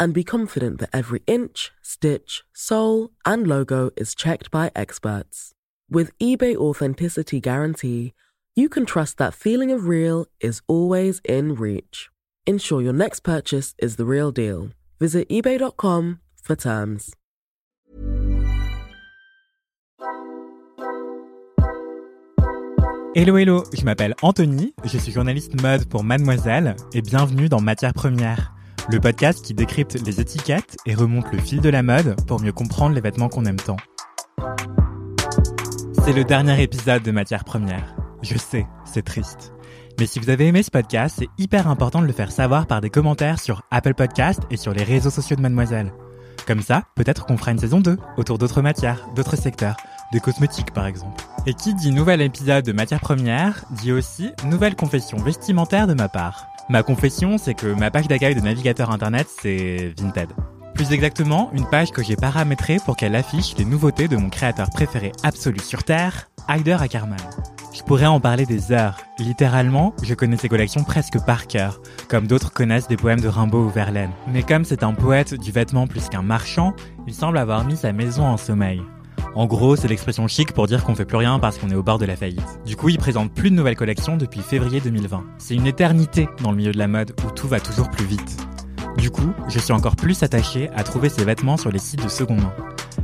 and be confident that every inch, stitch, sole, and logo is checked by experts. With eBay Authenticity Guarantee, you can trust that feeling of real is always in reach. Ensure your next purchase is the real deal. Visit eBay.com for terms. Hello hello, je m'appelle Anthony, je suis journaliste mode pour Mademoiselle et bienvenue dans Matière Première, le podcast qui décrypte les étiquettes et remonte le fil de la mode pour mieux comprendre les vêtements qu'on aime tant. C'est le dernier épisode de Matière Première. Je sais, c'est triste. Mais si vous avez aimé ce podcast, c'est hyper important de le faire savoir par des commentaires sur Apple Podcast et sur les réseaux sociaux de Mademoiselle. Comme ça, peut-être qu'on fera une saison 2 autour d'autres matières, d'autres secteurs, de cosmétiques par exemple. Et qui dit nouvel épisode de matière première, dit aussi nouvelle confession vestimentaire de ma part. Ma confession, c'est que ma page d'accueil de navigateur internet, c'est Vinted. Plus exactement, une page que j'ai paramétrée pour qu'elle affiche les nouveautés de mon créateur préféré absolu sur Terre, Heider Ackerman. Je pourrais en parler des heures. Littéralement, je connais ses collections presque par cœur, comme d'autres connaissent des poèmes de Rimbaud ou Verlaine. Mais comme c'est un poète du vêtement plus qu'un marchand, il semble avoir mis sa maison en sommeil. En gros, c'est l'expression chic pour dire qu'on fait plus rien parce qu'on est au bord de la faillite. Du coup, il présente plus de nouvelles collections depuis février 2020. C'est une éternité dans le milieu de la mode où tout va toujours plus vite. Du coup, je suis encore plus attaché à trouver ses vêtements sur les sites de seconde main.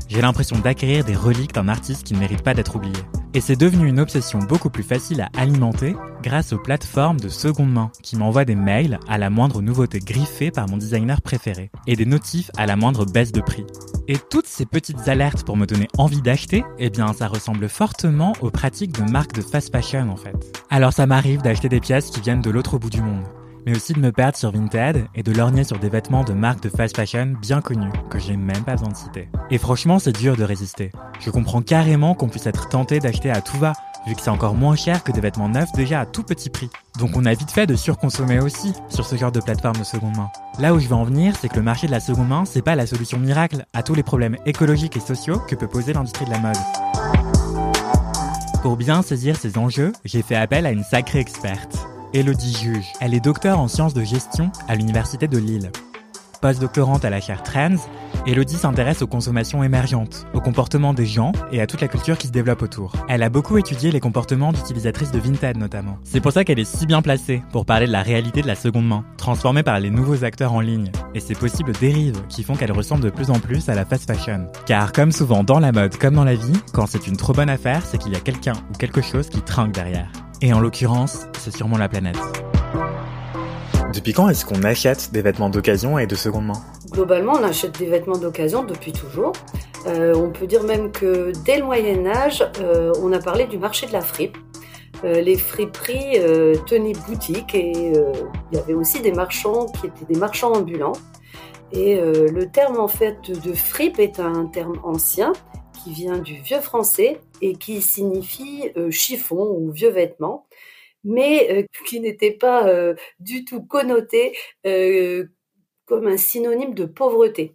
J'ai l'impression d'acquérir des reliques d'un artiste qui ne mérite pas d'être oublié. Et c'est devenu une obsession beaucoup plus facile à alimenter grâce aux plateformes de seconde main qui m'envoient des mails à la moindre nouveauté griffée par mon designer préféré et des notifs à la moindre baisse de prix. Et toutes ces petites alertes pour me donner envie d'acheter, eh bien ça ressemble fortement aux pratiques de marques de fast fashion en fait. Alors ça m'arrive d'acheter des pièces qui viennent de l'autre bout du monde mais aussi de me perdre sur Vinted et de lorgner sur des vêtements de marques de fast fashion bien connues, que j'ai même pas besoin de citer. Et franchement, c'est dur de résister. Je comprends carrément qu'on puisse être tenté d'acheter à tout va, vu que c'est encore moins cher que des vêtements neufs déjà à tout petit prix. Donc on a vite fait de surconsommer aussi sur ce genre de plateforme de seconde main. Là où je veux en venir, c'est que le marché de la seconde main, c'est pas la solution miracle à tous les problèmes écologiques et sociaux que peut poser l'industrie de la mode. Pour bien saisir ces enjeux, j'ai fait appel à une sacrée experte. Elodie Juge. Elle est docteur en sciences de gestion à l'Université de Lille. Post-doctorante à la chaire Trends, Elodie s'intéresse aux consommations émergentes, au comportement des gens et à toute la culture qui se développe autour. Elle a beaucoup étudié les comportements d'utilisatrices de Vinted notamment. C'est pour ça qu'elle est si bien placée pour parler de la réalité de la seconde main, transformée par les nouveaux acteurs en ligne, et ses possibles dérives qui font qu'elle ressemble de plus en plus à la fast fashion. Car comme souvent dans la mode comme dans la vie, quand c'est une trop bonne affaire, c'est qu'il y a quelqu'un ou quelque chose qui trinque derrière. Et en l'occurrence, c'est sûrement la planète. Depuis quand est-ce qu'on achète des vêtements d'occasion et de seconde main? Globalement, on achète des vêtements d'occasion depuis toujours. Euh, on peut dire même que dès le Moyen Âge, euh, on a parlé du marché de la fripe. Euh, les friperies tenaient boutique et il y avait aussi des marchands qui étaient des marchands ambulants. Et le terme en fait de fripe est un terme ancien qui vient du vieux français et qui signifie chiffon ou vieux vêtement, mais euh, qui n'était pas euh, du tout connoté comme un synonyme de pauvreté.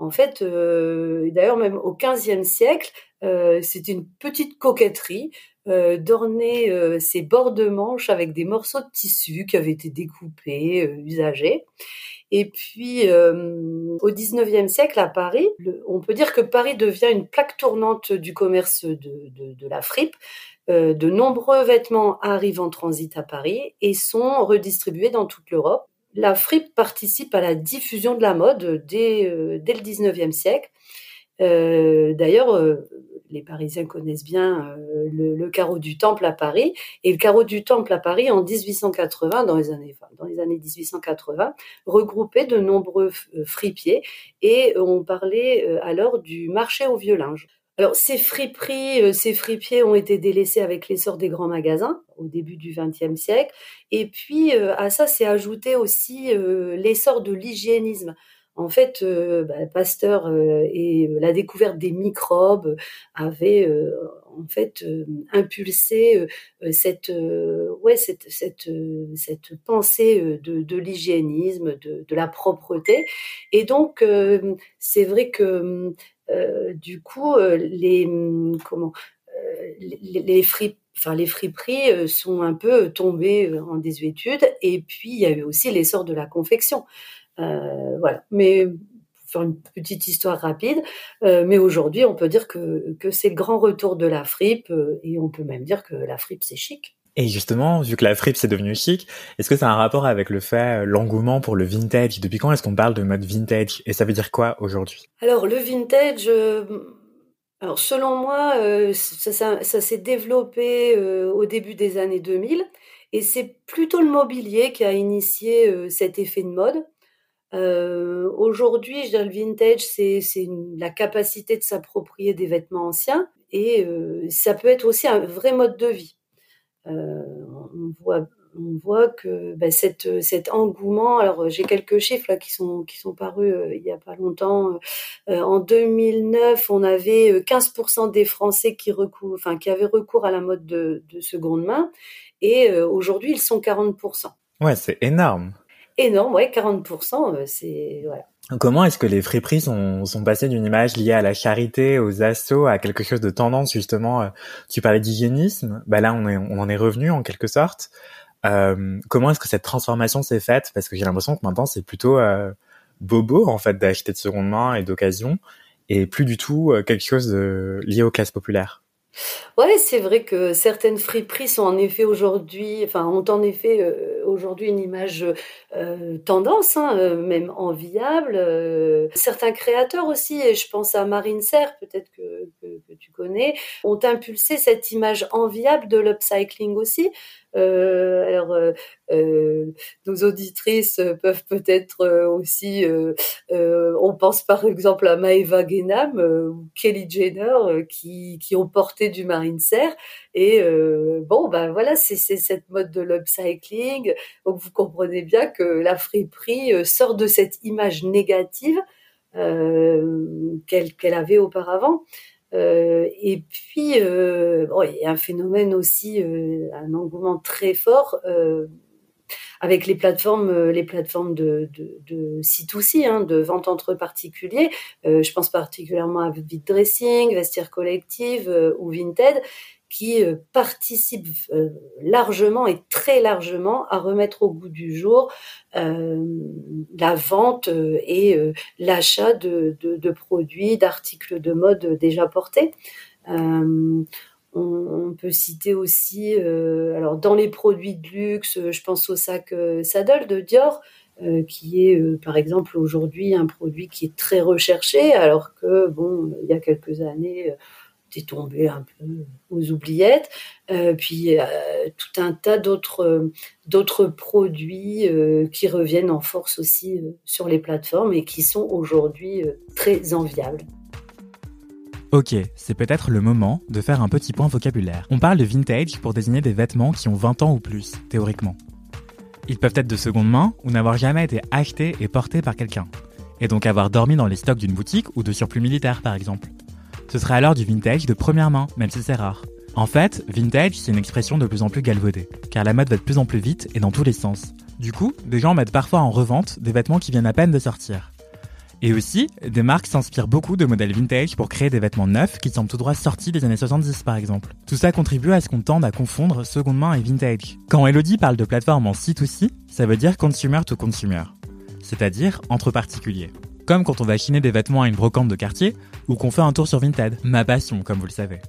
En fait, d'ailleurs même au XVe siècle, c'est une petite coquetterie d'orner ses bords de manche avec des morceaux de tissu qui avaient été découpés, usagés. Et puis, euh, au 19e siècle, à Paris, on peut dire que Paris devient une plaque tournante du commerce de, la fripe. Euh, de nombreux vêtements arrivent en transit à Paris et sont redistribués dans toute l'Europe. La fripe participe à la diffusion de la mode dès, euh, dès le 19e siècle. D'ailleurs, les Parisiens connaissent bien euh, le, carreau du Temple à Paris. Et le carreau du Temple à Paris, en 1880, dans les années, dans les années 1880, regroupait de nombreux euh, fripiers. Et on parlait euh, alors du marché au vieux linge. Alors ces friperies, ces fripiers ont été délaissés avec l'essor des grands magasins au début du XXe siècle. Et puis à ça s'est ajouté aussi l'essor de l'hygiénisme. En fait, bah, Pasteur et la découverte des microbes avaient en fait impulsé cette ouais cette cette cette pensée de, l'hygiénisme, de, la propreté. Et donc c'est vrai que du coup les comment les, les enfin les friperies euh, sont un peu tombées euh, en désuétude. Et puis il y a eu aussi l'essor de la confection. Euh, voilà. Mais faire une petite histoire rapide, mais aujourd'hui on peut dire que, que c'est le grand retour de la fripe et on peut même dire que la fripe c'est chic. Et justement, vu que la fripe c'est devenu chic, est-ce que ça a un rapport avec le fait, l'engouement pour le vintage? Depuis quand est-ce qu'on parle de mode vintage? Et ça veut dire quoi aujourd'hui? Alors le vintage, alors selon moi, euh, ça, s'est développé euh, au début des années 2000 et c'est plutôt le mobilier qui a initié euh, cet effet de mode. Aujourd'hui, je dirais le vintage, c'est la capacité de s'approprier des vêtements anciens et ça peut être aussi un vrai mode de vie. on voit on voit que cette, cet engouement, alors j'ai quelques chiffres qui, sont, parus euh, il n'y a pas longtemps. Euh, en 2009, on avait 15% euh, des Français qui avaient recours à la mode de, de seconde main et aujourd'hui ils sont 40%. Ouais, c'est énorme. Énorme, ouais, 40%, c'est... Voilà. Comment est-ce que les friperies sont, sont passées d'une image liée à la charité, aux assauts, à quelque chose de tendance justement Tu parlais d'hygiénisme, bah là on, est, on en est revenu en quelque sorte. Euh, comment est-ce que cette transformation s'est faite? Parce que j'ai l'impression que maintenant c'est plutôt euh, bobo en fait d'acheter de seconde main et d'occasion, et plus du tout euh, quelque chose de, lié aux classes populaires. Ouais, c'est vrai que certaines friperies en effet aujourd'hui, enfin ont en effet euh, aujourd'hui une image euh, tendance, hein, euh, même enviable. certains créateurs aussi, et je pense à Marine Serre, peut-être que, tu connais, ont impulsé cette image enviable de l'upcycling aussi. Alors, nos auditrices peuvent peut-être aussi, on pense par exemple à Maeva Genam ou Kelly Jenner qui, ont porté du marine serre. Et euh, bon, ben voilà, c'est cette mode de l'upcycling. Donc vous comprenez bien que la friperie euh, sort de cette image négative euh, qu'elle avait auparavant. Et puis, bon, il y a un phénomène aussi, un engouement très fort avec les plateformes, euh, les plateformes de, de, de C2C, hein, de vente entre particuliers. Euh, je pense particulièrement à Vite Dressing, Vestiaire Collective euh, ou Vinted, qui participent largement et très largement à remettre au goût du jour la vente et l'achat de, produits, d'articles de mode déjà portés. On, peut citer aussi, euh, alors dans les produits de luxe, je pense au sac euh, Saddle de Dior, euh, qui est par exemple aujourd'hui un produit qui est très recherché, alors que bon, il y a quelques années, t'es tombé un peu aux oubliettes. puis tout un tas d'autres d'autres produits qui reviennent en force aussi sur les plateformes et qui sont aujourd'hui très enviables. Ok, c'est peut-être le moment de faire un petit point vocabulaire. On parle de vintage pour désigner des vêtements qui ont 20 ans ou plus, théoriquement. Ils peuvent être de seconde main ou n'avoir jamais été achetés et portés par quelqu'un, et donc avoir dormi dans les stocks d'une boutique ou de surplus militaire par exemple. Ce serait alors du vintage de première main, même si c'est rare. En fait, vintage, c'est une expression de plus en plus galvaudée, car la mode va de plus en plus vite et dans tous les sens. Du coup, des gens mettent parfois en revente des vêtements qui viennent à peine de sortir. Et aussi, des marques s'inspirent beaucoup de modèles vintage pour créer des vêtements neufs qui semblent tout droit sortis des années 70 par exemple. Tout ça contribue à ce qu'on tende à confondre seconde main et vintage. Quand Elodie parle de plateforme en C2C, ça veut dire consumer to consumer, c'est-à-dire entre particuliers. Comme quand on va chiner des vêtements à une brocante de quartier ou qu'on fait un tour sur Vinted, ma passion comme vous le savez.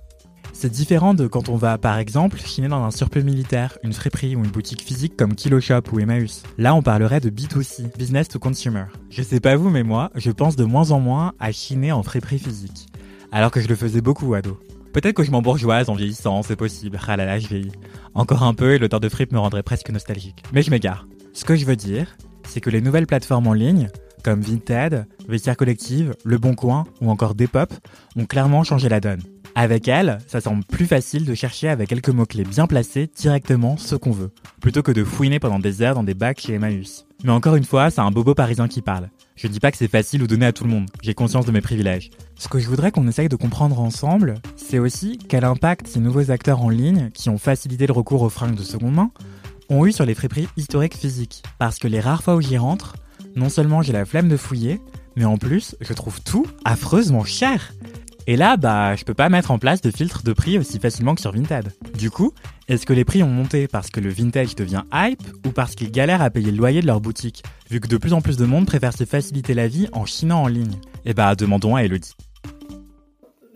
C'est différent de quand on va, par exemple, chiner dans un surplus militaire, une friperie ou une boutique physique comme Kiloshop ou Emmaüs. Là, on parlerait de B2C, Business to Consumer. Je sais pas vous, mais moi, je pense de moins en moins à chiner en friperie physique. Alors que je le faisais beaucoup, ado. Peut-être que je m'embourgeoise en vieillissant, c'est possible. Ah là là, je vieillis. Encore un peu et l'odeur de fripe me rendrait presque nostalgique. Mais je m'égare. Ce que je veux dire, c'est que les nouvelles plateformes en ligne, comme Vinted, Vestiaire Collective, Le Bon Coin ou encore Depop, ont clairement changé la donne. Avec elle, ça semble plus facile de chercher avec quelques mots-clés bien placés directement ce qu'on veut, plutôt que de fouiner pendant des heures dans des bacs chez Emmaüs. Mais encore une fois, c'est un bobo parisien qui parle. Je dis pas que c'est facile ou donné à tout le monde, j'ai conscience de mes privilèges. Ce que je voudrais qu'on essaye de comprendre ensemble, c'est aussi quel impact ces nouveaux acteurs en ligne, qui ont facilité le recours aux fringues de seconde main, ont eu sur les friperies historiques physiques. Parce que les rares fois où j'y rentre, non seulement j'ai la flemme de fouiller, mais en plus, je trouve tout affreusement cher. Et là, bah, je peux pas mettre en place de filtre de prix aussi facilement que sur Vinted. Du coup, est-ce que les prix ont monté parce que le vintage devient hype ou parce qu'ils galèrent à payer le loyer de leur boutique, vu que de plus en plus de monde préfère se faciliter la vie en chinant en ligne? Eh bah, demandons à Elodie.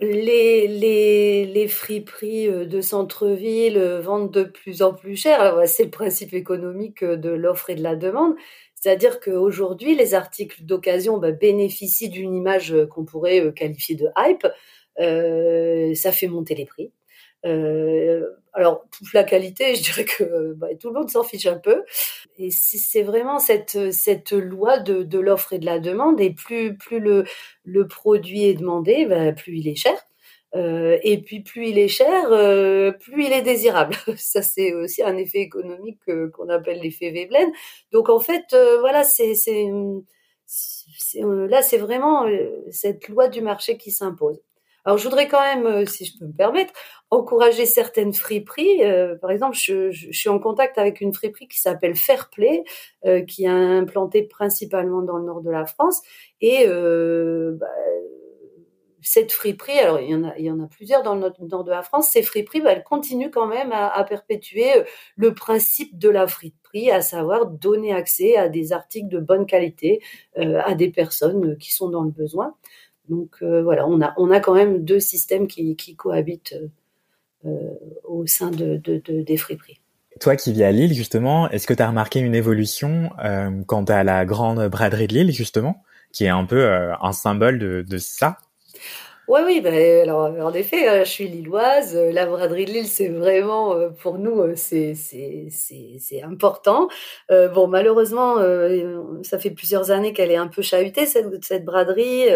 Les, les, les friperies euh, de centre-ville euh, vendent de plus en plus cher. C'est le principe économique euh, de l'offre et de la demande. C'est-à-dire qu'aujourd'hui, les articles d'occasion bah, bénéficient d'une image euh, qu'on pourrait euh, qualifier de hype. Euh, ça fait monter les prix. alors, toute la qualité, je dirais que bah, tout le monde s'en fiche un peu. Et c'est vraiment cette, cette loi de, l'offre et de la demande. Et plus, plus le, le produit est demandé, bah, plus il est cher. Euh, et puis plus il est cher, euh, plus il est désirable. Ça c'est aussi un effet économique qu'on appelle l'effet Veblen. Donc en fait, euh, voilà, c'est là c'est vraiment cette loi du marché qui s'impose. Alors je voudrais quand même, si je peux me permettre, encourager certaines friperies. par exemple, je, je, suis en contact avec une friperie qui s'appelle Fairplay, qui est implantée principalement dans le nord de la France. Et bah, cette friperie, alors il y en a, plusieurs dans le nord de la France, ces friperies, bah, elles continuent quand même à, perpétuer euh, le principe de la friperie, à savoir donner accès à des articles de bonne qualité euh, à des personnes euh, qui sont dans le besoin. Donc voilà, on a, quand même deux systèmes qui, cohabitent au sein de, de, de, des friperies. Toi qui vis à Lille, justement, est-ce que tu as remarqué une évolution quant à la grande braderie de Lille, justement, qui est un peu un symbole de ça? Oui, oui, ben, alors en effet, hein, je suis lilloise. Euh, la braderie de Lille, c'est vraiment euh, pour nous, euh, c'est important. bon, malheureusement, ça fait plusieurs années qu'elle est un peu chahutée cette cette braderie.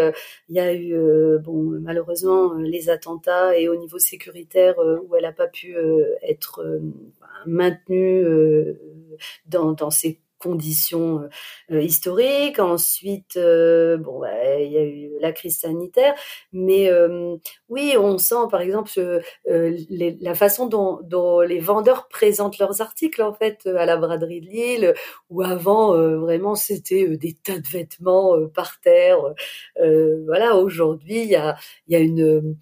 Il y a eu bon malheureusement les attentats et au niveau sécuritaire où elle n'a pas pu être maintenue dans dans ses conditions euh, euh, historiques. Ensuite, euh, bon, il y a eu la crise sanitaire, mais oui, on sent par exemple la façon dont, les vendeurs présentent leurs articles en fait à la braderie de Lille, où avant vraiment c'était des tas de vêtements par terre. voilà, aujourd'hui il y a, y a une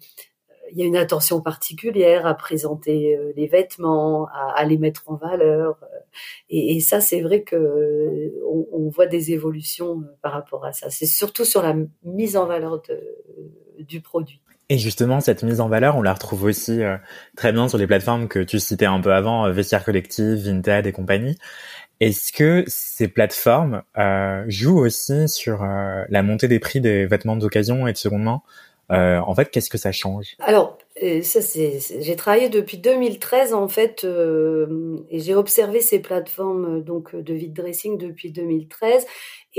il y a une attention particulière à présenter euh, les vêtements, à, les mettre en valeur. Euh, et, ça, c'est vrai que on, voit des évolutions euh, par rapport à ça. C'est surtout sur la mise en valeur du produit. Et justement, cette mise en valeur, on la retrouve aussi très bien sur les plateformes que tu citais un peu avant, Vestiaire Collective, Vinted et compagnie. Est-ce que ces plateformes jouent aussi sur la montée des prix des vêtements d'occasion et de seconde main? Euh, en fait, qu'est-ce que ça change? Alors, euh, ça c'est, j'ai travaillé depuis 2013 en fait, euh, et j'ai observé ces plateformes donc de vide dressing depuis 2013.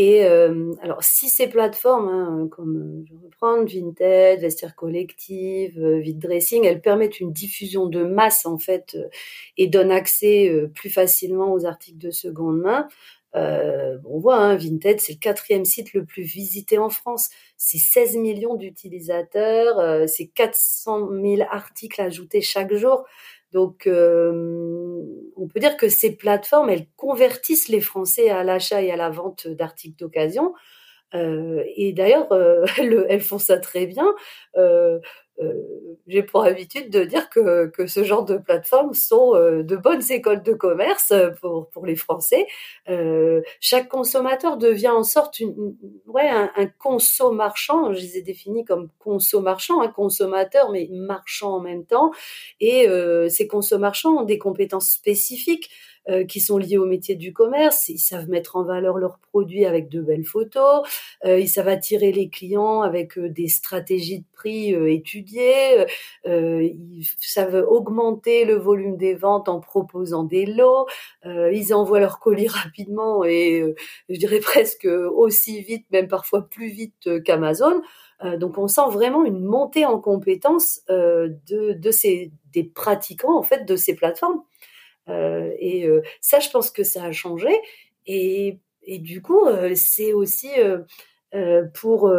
Et alors, si ces plateformes, hein, comme je reprends Vinted, Vestiaire Collective, vide dressing, elles permettent une diffusion de masse en fait et donnent accès plus facilement aux articles de seconde main. Euh, on voit, hein, Vinted, c'est le quatrième site le plus visité en France. C'est 16 millions d'utilisateurs, euh, c'est 400 000 articles ajoutés chaque jour. Donc, euh, on peut dire que ces plateformes, elles convertissent les Français à l'achat et à la vente d'articles d'occasion. et d'ailleurs, elles, font ça très bien. Euh, j'ai pour habitude de dire que, que ce genre de plateformes sont euh, de bonnes écoles de commerce pour, pour les Français. Euh, chaque consommateur devient en sorte ouais, un, un conso marchand. Je les ai définis comme conso marchand, un consommateur mais marchand en même temps. Et euh, ces conso marchands ont des compétences spécifiques. Euh, qui sont liés au métier du commerce. Ils savent mettre en valeur leurs produits avec de belles photos. Euh, ils savent attirer les clients avec euh, des stratégies de prix étudiées. ils savent augmenter le volume des ventes en proposant des lots. ils envoient leurs colis rapidement et je dirais presque aussi vite, même parfois plus vite qu'Amazon. donc on sent vraiment une montée en compétences de, de ces des pratiquants en fait de ces plateformes. Euh, et euh, ça, je pense que ça a changé. Et, et du coup, euh, c'est aussi pour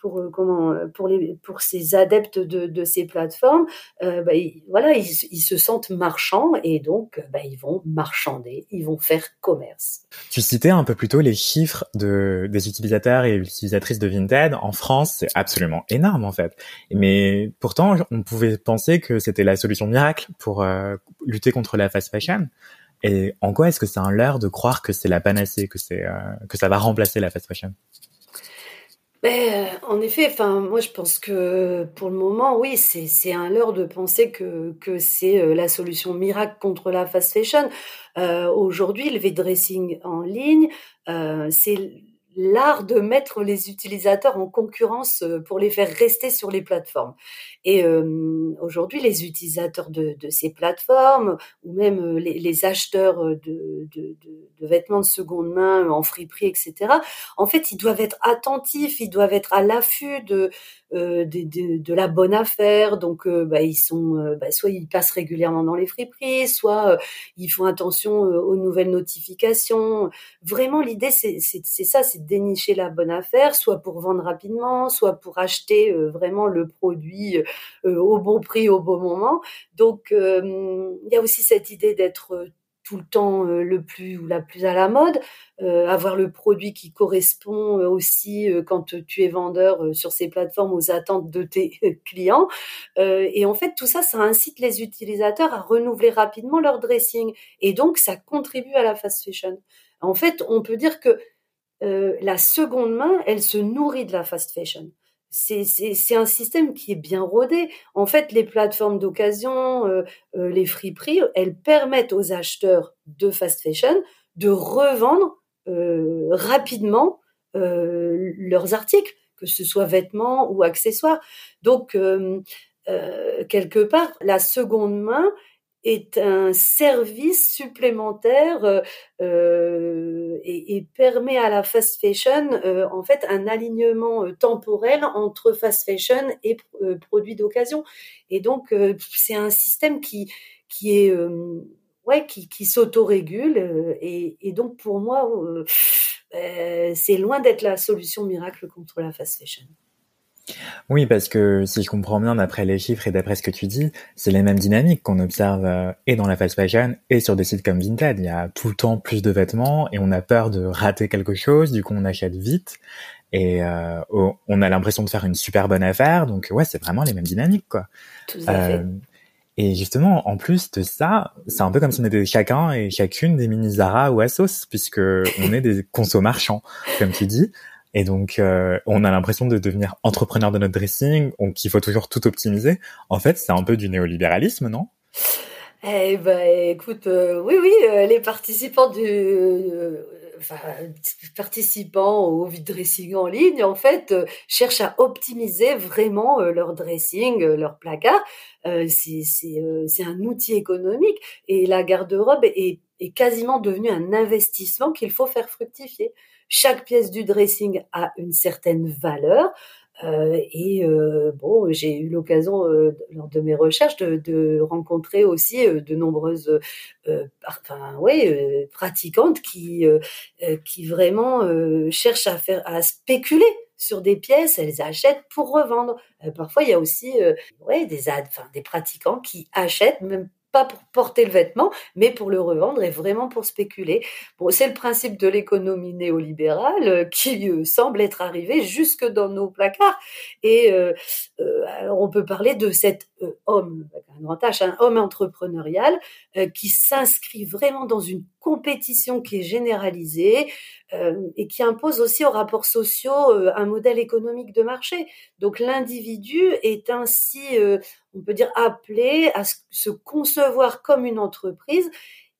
pour comment pour les pour ces adeptes de, de ces plateformes bah, voilà ils, ils, se sentent marchands et donc bah, ils vont marchander ils vont faire commerce. Tu citais un peu plus tôt les chiffres de des utilisateurs et utilisatrices de Vinted. En France c'est absolument énorme en fait. Mais pourtant on pouvait penser que c'était la solution miracle pour lutter contre la fast fashion. Et en quoi est-ce que c'est un leurre de croire que c'est la panacée que c'est que ça va remplacer la fast fashion? Ben, en effet, enfin, moi je pense que pour le moment, oui, c'est c'est un leurre de penser que que c'est euh, la solution miracle contre la fast fashion. Euh, Aujourd'hui, le V-dressing en ligne, euh, c'est l'art de mettre les utilisateurs en concurrence euh, pour les faire rester sur les plateformes. Et euh, aujourd'hui, les utilisateurs de, ces plateformes ou même euh, les, acheteurs de, de, de, vêtements de seconde main en friperie, etc., en fait, ils doivent être attentifs, ils doivent être à l'affût de, euh, de, la bonne affaire. Donc, bah, ils sont, bah, soit ils passent régulièrement dans les friperies, soit ils font attention aux nouvelles notifications. Vraiment, l'idée, c'est ça, c'est dénicher la bonne affaire, soit pour vendre rapidement, soit pour acheter euh, vraiment le produit euh, au bon prix au bon moment. Donc euh, il y a aussi cette idée d'être tout le temps le plus ou la plus à la mode, avoir le produit qui correspond aussi quand tu es vendeur sur ces plateformes aux attentes de tes clients. et en fait, tout ça, ça incite les utilisateurs à renouveler rapidement leur dressing. Et donc, ça contribue à la fast fashion. En fait, on peut dire que euh, la seconde main, elle se nourrit de la fast fashion. C'est un système qui est bien rodé. En fait, les plateformes d'occasion, euh, euh, les friperies, elles permettent aux acheteurs de fast fashion de revendre rapidement leurs articles, que ce soit vêtements ou accessoires. Donc, quelque part, la seconde main, est un service supplémentaire euh, euh, et, et, permet à la fast fashion euh, en fait un alignement temporel entre fast fashion et produits d'occasion. Et donc c'est un système qui qui est ouais qui, qui s'autorégule et, et donc pour moi c'est loin d'être la solution miracle contre la fast fashion. Oui, parce que si je comprends bien d'après les chiffres et d'après ce que tu dis, c'est les mêmes dynamiques qu'on observe euh, et dans la fast fashion et sur des sites comme Vinted. Il y a tout le temps plus de vêtements et on a peur de rater quelque chose, du coup on achète vite et euh, on a l'impression de faire une super bonne affaire. Donc ouais, c'est vraiment les mêmes dynamiques quoi. Tout à fait. Euh, et justement, en plus de ça, c'est un peu comme si on était chacun et chacune des mini Zara ou Asos, puisque on est des consos marchands, comme tu dis. Et donc, euh, on a l'impression de devenir entrepreneur de notre dressing, qu'il faut toujours tout optimiser. En fait, c'est un peu du néolibéralisme, non? Eh ben, écoute, euh, oui, oui, euh, les participants du, enfin, participants au vide dressing en ligne, en fait, cherchent à optimiser vraiment leur dressing, leur placard. c'est un outil économique et la garde-robe est, est quasiment devenue un investissement qu'il faut faire fructifier. Chaque pièce du dressing a une certaine valeur. Euh, et euh, bon, j'ai eu l'occasion euh, lors de mes recherches de, rencontrer aussi de nombreuses, enfin, ouais, pratiquantes qui qui vraiment cherchent à faire à spéculer sur des pièces, elles achètent pour revendre. parfois, il y a aussi ouais des enfin des pratiquants qui achètent même pas pour porter le vêtement, mais pour le revendre et vraiment pour spéculer. Bon, c'est le principe de l'économie néolibérale euh, qui euh, semble être arrivé jusque dans nos placards. Et euh, alors on peut parler de cet homme, un grand H, un homme entrepreneurial qui s'inscrit vraiment dans une compétition qui est généralisée et qui impose aussi aux rapports sociaux un modèle économique de marché. Donc l'individu est ainsi, on peut dire, appelé à se concevoir comme une entreprise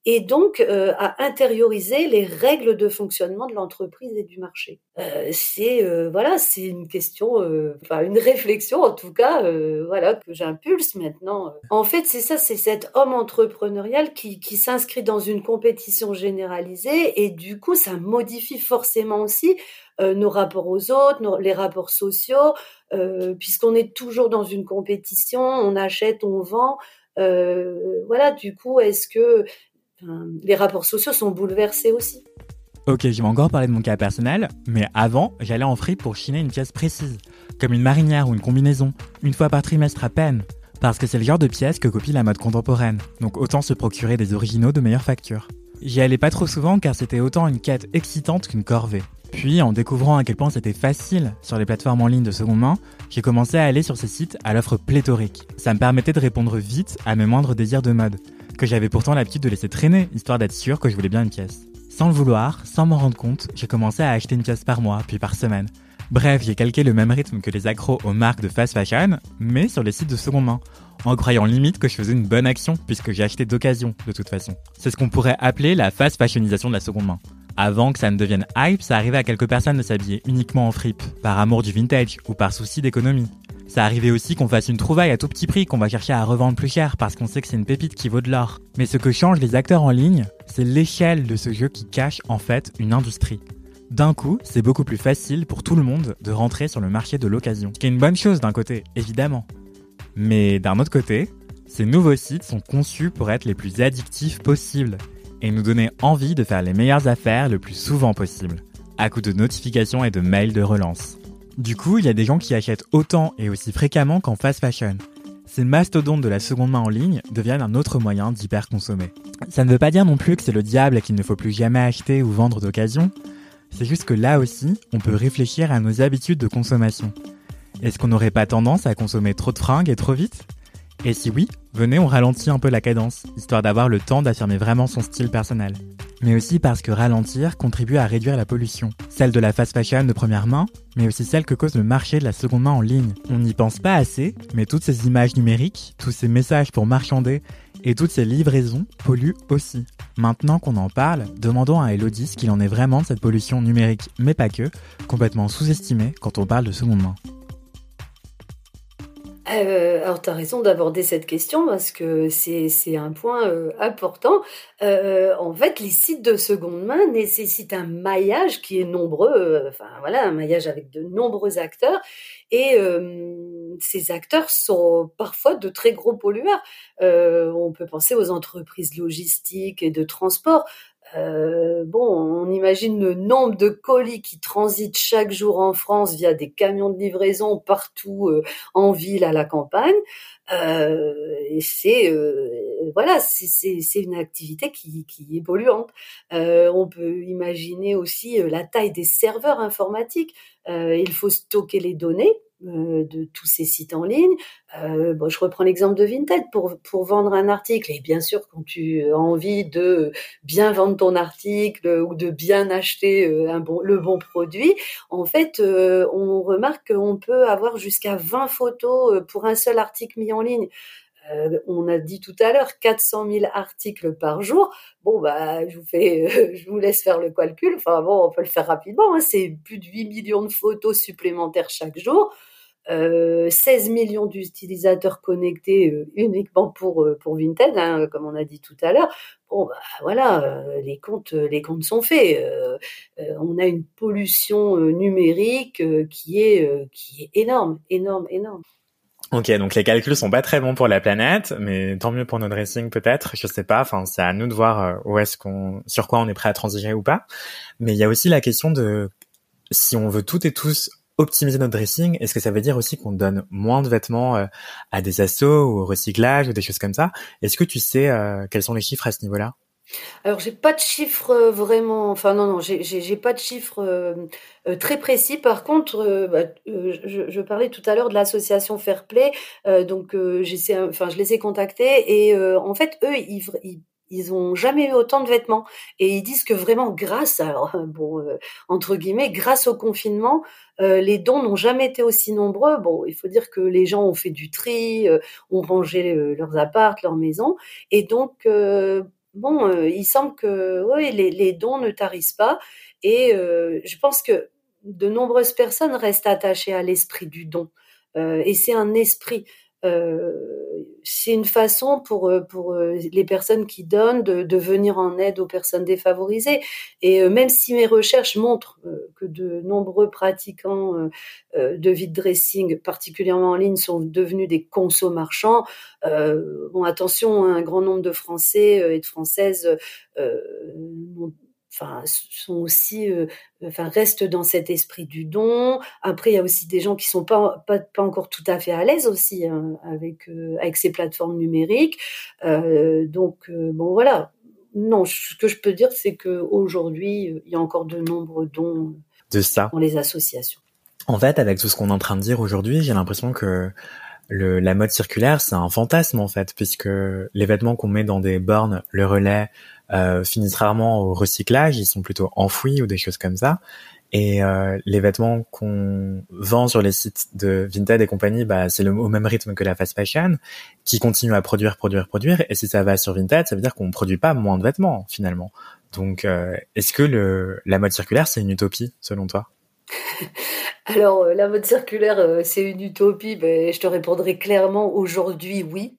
et donc euh, à intérioriser les règles de fonctionnement de l'entreprise et du marché. Euh, c'est euh, voilà, c'est une question, enfin une réflexion en tout cas, voilà que j'impulse maintenant. En fait, c'est ça, c'est cet homme entrepreneurial qui, qui s'inscrit dans une compétition généralisée et du coup, ça modifie forcément aussi nos rapports aux autres, les rapports sociaux, puisqu'on est toujours dans une compétition, on achète, on vend. Voilà, du coup, est-ce que les rapports sociaux sont bouleversés aussi. Ok, je vais encore parler de mon cas personnel, mais avant, j'allais en fripe pour chiner une pièce précise, comme une marinière ou une combinaison, une fois par trimestre à peine, parce que c'est le genre de pièce que copie la mode contemporaine, donc autant se procurer des originaux de meilleure facture. J'y allais pas trop souvent car c'était autant une quête excitante qu'une corvée. Puis, en découvrant à quel point c'était facile sur les plateformes en ligne de seconde main, j'ai commencé à aller sur ces sites à l'offre pléthorique. Ça me permettait de répondre vite à mes moindres désirs de mode, que j'avais pourtant l'habitude de laisser traîner, histoire d'être sûr que je voulais bien une pièce. Sans le vouloir, sans m'en rendre compte, j'ai commencé à acheter une pièce par mois, puis par semaine. Bref, j'ai calqué le même rythme que les accros aux marques de fast fashion, mais sur les sites de seconde main, en croyant limite que je faisais une bonne action, puisque j'ai acheté d'occasion, de toute façon. C'est ce qu'on pourrait appeler la fast fashionisation de la seconde main. Avant que ça ne devienne hype, ça arrivait à quelques personnes de s'habiller uniquement en fripe, par amour du vintage ou par souci d'économie. Ça arrivait aussi qu'on fasse une trouvaille à tout petit prix qu'on va chercher à revendre plus cher parce qu'on sait que c'est une pépite qui vaut de l'or. Mais ce que changent les acteurs en ligne, c'est l'échelle de ce jeu qui cache en fait une industrie. D'un coup, c'est beaucoup plus facile pour tout le monde de rentrer sur le marché de l'occasion. Ce qui est une bonne chose d'un côté, évidemment. Mais d'un autre côté, ces nouveaux sites sont conçus pour être les plus addictifs possibles et nous donner envie de faire les meilleures affaires le plus souvent possible, à coup de notifications et de mails de relance. Du coup, il y a des gens qui achètent autant et aussi fréquemment qu'en fast fashion. Ces mastodontes de la seconde main en ligne deviennent un autre moyen d'hyper consommer. Ça ne veut pas dire non plus que c'est le diable et qu'il ne faut plus jamais acheter ou vendre d'occasion. C'est juste que là aussi, on peut réfléchir à nos habitudes de consommation. Est-ce qu'on n'aurait pas tendance à consommer trop de fringues et trop vite? Et si oui, venez, on ralentit un peu la cadence, histoire d'avoir le temps d'affirmer vraiment son style personnel mais aussi parce que ralentir contribue à réduire la pollution. Celle de la fast fashion de première main, mais aussi celle que cause le marché de la seconde main en ligne. On n'y pense pas assez, mais toutes ces images numériques, tous ces messages pour marchander et toutes ces livraisons polluent aussi. Maintenant qu'on en parle, demandons à Elodie ce qu'il en est vraiment de cette pollution numérique, mais pas que, complètement sous-estimée quand on parle de seconde main. Euh, alors, tu as raison d'aborder cette question parce que c'est un point euh, important. Euh, en fait, les sites de seconde main nécessitent un maillage qui est nombreux, enfin voilà, un maillage avec de nombreux acteurs. Et ces acteurs sont parfois de très gros pollueurs. on peut penser aux entreprises logistiques et de transport. Euh, bon, on imagine le nombre de colis qui transitent chaque jour en France via des camions de livraison partout euh, en ville, à la campagne. Euh, c'est voilà, c'est une activité qui, qui est polluante. on peut imaginer aussi la taille des serveurs informatiques. il faut stocker les données euh, de tous ces sites en ligne. Euh, je reprends l'exemple de Vinted pour, pour vendre un article. Et bien sûr, quand tu as envie de bien vendre ton article ou de bien acheter euh, le bon produit, en fait, euh, on remarque qu'on peut avoir jusqu'à 20 photos pour un seul article mis en ligne. Euh, on a dit tout à l'heure 400 000 articles par jour. Bon, bah, je vous fais, je vous laisse faire le calcul. Enfin bon, on peut le faire rapidement. Hein. C'est plus de 8 millions de photos supplémentaires chaque jour. 16 euh, millions d'utilisateurs connectés euh, uniquement pour pour Vinted, hein, comme on a dit tout à l'heure. Bon, bah, voilà, les comptes les comptes sont faits. on a une pollution numérique qui est qui est énorme, énorme, énorme. Ok, donc les calculs sont pas très bons pour la planète, mais tant mieux pour notre dressing peut-être. Je sais pas. Enfin, c'est à nous de voir euh, sur quoi on est prêt à transiger ou pas. Mais il y a aussi la question de si on veut toutes et tous optimiser notre dressing, est-ce que ça veut dire aussi qu'on donne moins de vêtements euh, à des assos ou au recyclage ou des choses comme ça? Est-ce que tu sais euh, quels sont les chiffres à ce niveau-là? Alors j'ai pas de chiffres euh, vraiment, enfin non non, j'ai pas de chiffres très précis. Par contre, bah, je, parlais tout à l'heure de l'association Fairplay, donc j'essaie, enfin je les ai contactés et en fait eux ils ils ont jamais eu autant de vêtements et ils disent que vraiment grâce alors bon entre guillemets grâce au confinement les dons n'ont jamais été aussi nombreux bon il faut dire que les gens ont fait du tri ont rangé leurs appartes leurs maisons et donc bon, il semble que les, les, dons ne tarissent pas. Et je pense que de nombreuses personnes restent attachées à l'esprit du don. et c'est un esprit. Euh, c'est une façon pour euh, pour euh, les personnes qui donnent de, de, venir en aide aux personnes défavorisées. Et même si mes recherches montrent que de nombreux pratiquants de vide dressing, particulièrement en ligne, sont devenus des consos marchands, bon attention, un grand nombre de Français et de Françaises enfin sont aussi euh, enfin restent dans cet esprit du don. Après il y a aussi des gens qui sont pas pas, pas encore tout à fait à l'aise aussi hein, avec euh, avec ces plateformes numériques. Euh, donc bon voilà. Non ce que je peux dire c'est que aujourd'hui il y a encore de nombreux dons de ça. dans les associations. En fait avec tout ce qu'on est en train de dire aujourd'hui j'ai l'impression que le, la mode circulaire, c'est un fantasme en fait, puisque les vêtements qu'on met dans des bornes, le relais, euh, finissent rarement au recyclage, ils sont plutôt enfouis ou des choses comme ça. Et euh, les vêtements qu'on vend sur les sites de Vinted et compagnie, bah, c'est au même rythme que la fast fashion, qui continue à produire, produire, produire. Et si ça va sur Vinted, ça veut dire qu'on produit pas moins de vêtements finalement. Donc, euh, est-ce que le, la mode circulaire, c'est une utopie selon toi? Alors, euh, la mode circulaire, euh, c'est une utopie. Ben, je te répondrai clairement aujourd'hui, oui.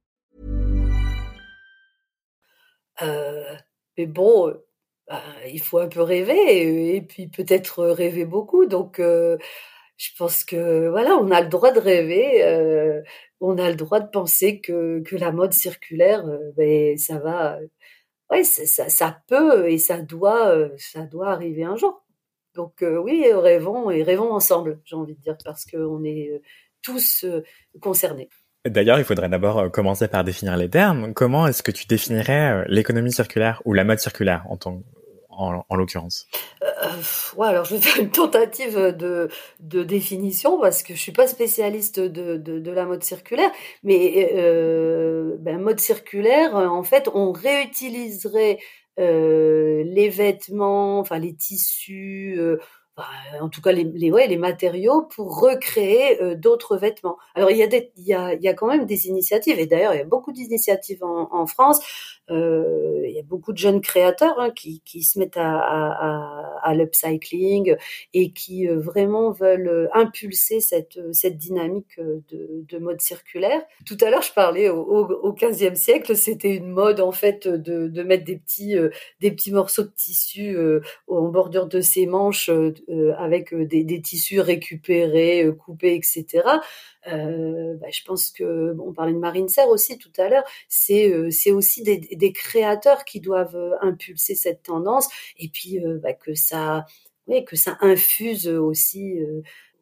Mais bon, euh, il faut un peu rêver et puis peut-être rêver beaucoup. Donc euh, je pense que voilà, on a le droit de rêver, euh, on a le droit de penser que que la mode circulaire, euh, ben, ça va ouais, ça, ça, peut et ça doit, euh, ça doit arriver un jour. Donc euh, oui, rêvons et rêvons ensemble, j'ai envie de dire, parce qu'on est euh, tous concernés. D'ailleurs, il faudrait d'abord commencer par définir les termes. Comment est-ce que tu définirais l'économie circulaire ou la mode circulaire en tant en, en l'occurrence? Euh, ouais, alors je vais faire une tentative de, de définition parce que je suis pas spécialiste de, de, la mode circulaire, mais euh, ben, mode circulaire, en fait, on réutiliserait euh, les vêtements, enfin les tissus. Euh, en tout cas les, les, ouais, les matériaux pour recréer euh, d'autres vêtements. Alors il y, a des, il, y a, il y a quand même des initiatives, et d'ailleurs il y a beaucoup d'initiatives en, en, France. Euh, il y a beaucoup de jeunes créateurs hein, qui, se mettent à, l'upcycling et qui euh, vraiment veulent euh, impulser cette, dynamique de, de mode circulaire. Tout à l'heure je parlais au, au, 15e siècle, c'était une mode en fait de, mettre des petits, des petits morceaux de tissu en bordure de ses manches avec des, tissus récupérés, coupés, etc. Bah, je pense que bon, on parlait de Marine Serre aussi tout à l'heure. C'est aussi des, des, créateurs qui doivent impulser cette tendance et puis bah, que ça que ça infuse aussi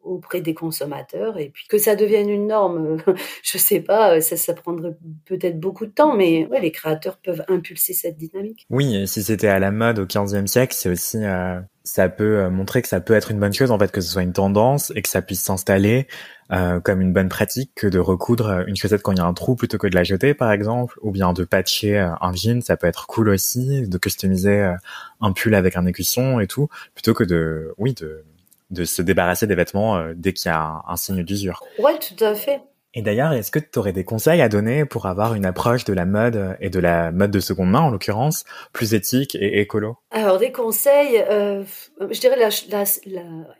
auprès des consommateurs et puis que ça devienne une norme, je sais pas, ça, ça prendrait peut-être beaucoup de temps, mais les créateurs peuvent impulser cette dynamique. Oui, et si c'était à la mode au 15e siècle, c'est aussi euh, ça peut euh, montrer que ça peut être une bonne chose en fait que ce soit une tendance et que ça puisse s'installer euh, comme une bonne pratique que de recoudre une chaussette quand il y a un trou plutôt que de la jeter par exemple ou bien de patcher un jean ça peut être cool aussi de customiser un pull avec un écusson et tout plutôt que de oui de de se débarrasser des vêtements euh, dès qu'il y a un, signe d'usure. Ouais, tout à fait. Et d'ailleurs, est-ce que tu aurais des conseils à donner pour avoir une approche de la mode et de la mode de seconde main en l'occurrence plus éthique et écolo? Alors des conseils, euh, je dirais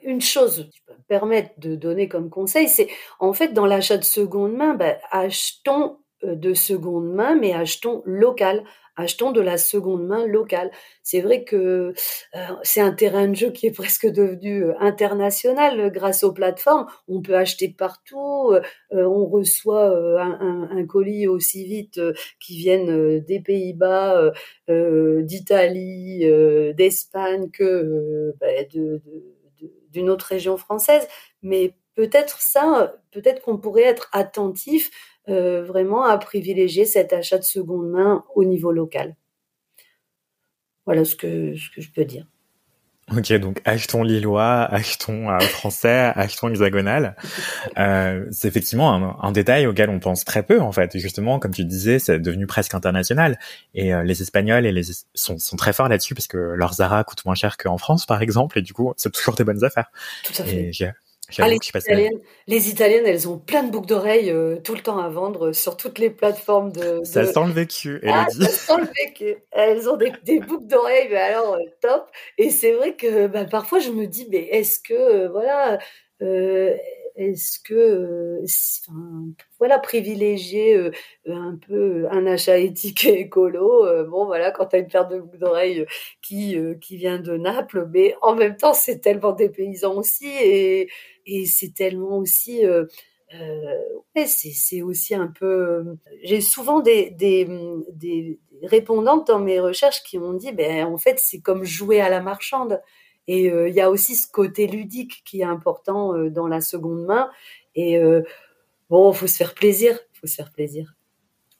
une chose qui peut me permettre de donner comme conseil, c'est en fait dans l'achat de seconde main, bah, achetons euh, de seconde main, mais achetons local achetons de la seconde main locale. C'est vrai que euh, c'est un terrain de jeu qui est presque devenu euh, international euh, grâce aux plateformes. On peut acheter partout, on reçoit un, colis aussi vite qui viennent des Pays-Bas, d'Italie, d'Espagne que bah, d'une autre région française. Mais peut-être ça, peut-être qu'on pourrait être attentif euh, vraiment à privilégier cet achat de seconde main au niveau local. Voilà ce que, ce que je peux dire. Ok, donc achetons lillois, achetons euh, français, achetons hexagonal. Euh, c'est effectivement un, un, détail auquel on pense très peu en fait. Justement, comme tu disais, c'est devenu presque international. Et euh, les Espagnols et les sont, sont très forts là-dessus parce que leur Zara coûte moins cher qu'en France, par exemple. Et du coup, c'est toujours des bonnes affaires. Tout à fait. Ah, les, Italiennes, les, Italiennes, elles ont plein de boucles d'oreilles euh, tout le temps à vendre sur toutes les plateformes de. Ça sent le vécu, ah, ça sent le vécu. Elles ont des, des boucles d'oreilles, mais alors euh, top. Et c'est vrai que bah, parfois je me dis, mais est-ce que euh, voilà, est-ce que voilà privilégier un peu un achat éthique et écolo bon voilà quand tu as une paire de boucles d'oreilles qui qui vient de Naples mais en même temps c'est tellement des paysans aussi et et c'est tellement aussi euh, euh, c'est aussi un peu j'ai souvent des, des, des répondantes dans mes recherches qui m'ont dit ben en fait c'est comme jouer à la marchande et euh, il y a aussi ce côté ludique qui est important dans la seconde main. Et bon faut se faire plaisir faut se faire plaisir.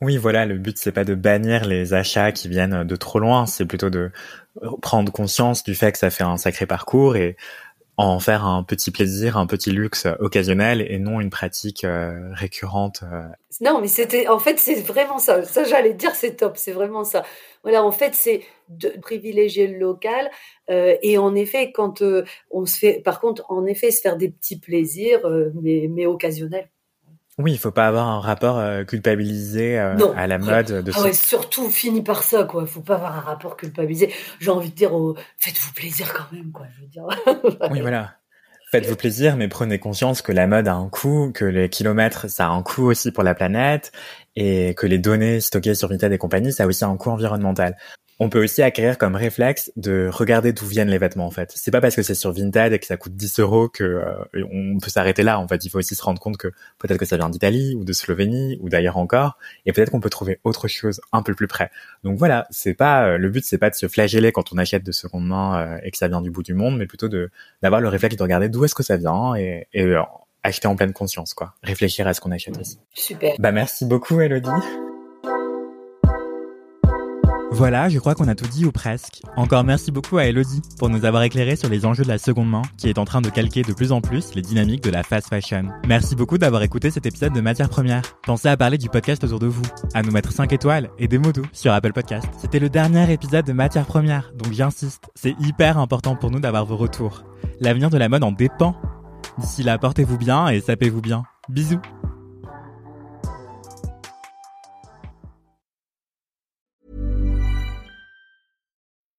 Oui, voilà, le but c'est pas de bannir les achats qui viennent de trop loin, c'est plutôt de prendre conscience du fait que ça fait un sacré parcours et en faire un petit plaisir, un petit luxe occasionnel et non une pratique euh, récurrente. Euh. Non, mais c'était, en fait, c'est vraiment ça. Ça, j'allais dire, c'est top, c'est vraiment ça. Voilà, en fait, c'est de privilégier le local euh, et en effet, quand on se fait, par contre, en effet, se faire des petits plaisirs, mais, mais occasionnels. Oui, il faut pas avoir un rapport euh, culpabilisé euh, à la mode. De ah ouais, surtout fini par ça, quoi. Faut pas avoir un rapport culpabilisé. J'ai envie de dire, oh, faites-vous plaisir quand même, quoi. Je veux dire. oui, voilà. Faites-vous plaisir, mais prenez conscience que la mode a un coût, que les kilomètres, ça a un coût aussi pour la planète, et que les données stockées sur Vinted et compagnie, ça a aussi un coût environnemental on peut aussi acquérir comme réflexe de regarder d'où viennent les vêtements en fait. C'est pas parce que c'est sur Vinted et que ça coûte 10 euros que euh, on peut s'arrêter là. En fait, il faut aussi se rendre compte que peut-être que ça vient d'Italie ou de Slovénie ou d'ailleurs encore, et peut-être qu'on peut trouver autre chose un peu plus près. Donc voilà, c'est pas euh, le but, c'est pas de se flageller quand on achète de seconde main euh, et que ça vient du bout du monde, mais plutôt de d'avoir le réflexe de regarder d'où est-ce que ça vient et, et acheter en pleine conscience quoi. Réfléchir à ce qu'on achète aussi. Super. Bah merci beaucoup Elodie. Voilà, je crois qu'on a tout dit ou presque. Encore merci beaucoup à Elodie pour nous avoir éclairé sur les enjeux de la seconde main, qui est en train de calquer de plus en plus les dynamiques de la fast fashion. Merci beaucoup d'avoir écouté cet épisode de Matière Première. Pensez à parler du podcast autour de vous, à nous mettre 5 étoiles et des mots doux sur Apple Podcast. C'était le dernier épisode de Matière Première, donc j'insiste, c'est hyper important pour nous d'avoir vos retours. L'avenir de la mode en dépend. D'ici là, portez-vous bien et sapez-vous bien. Bisous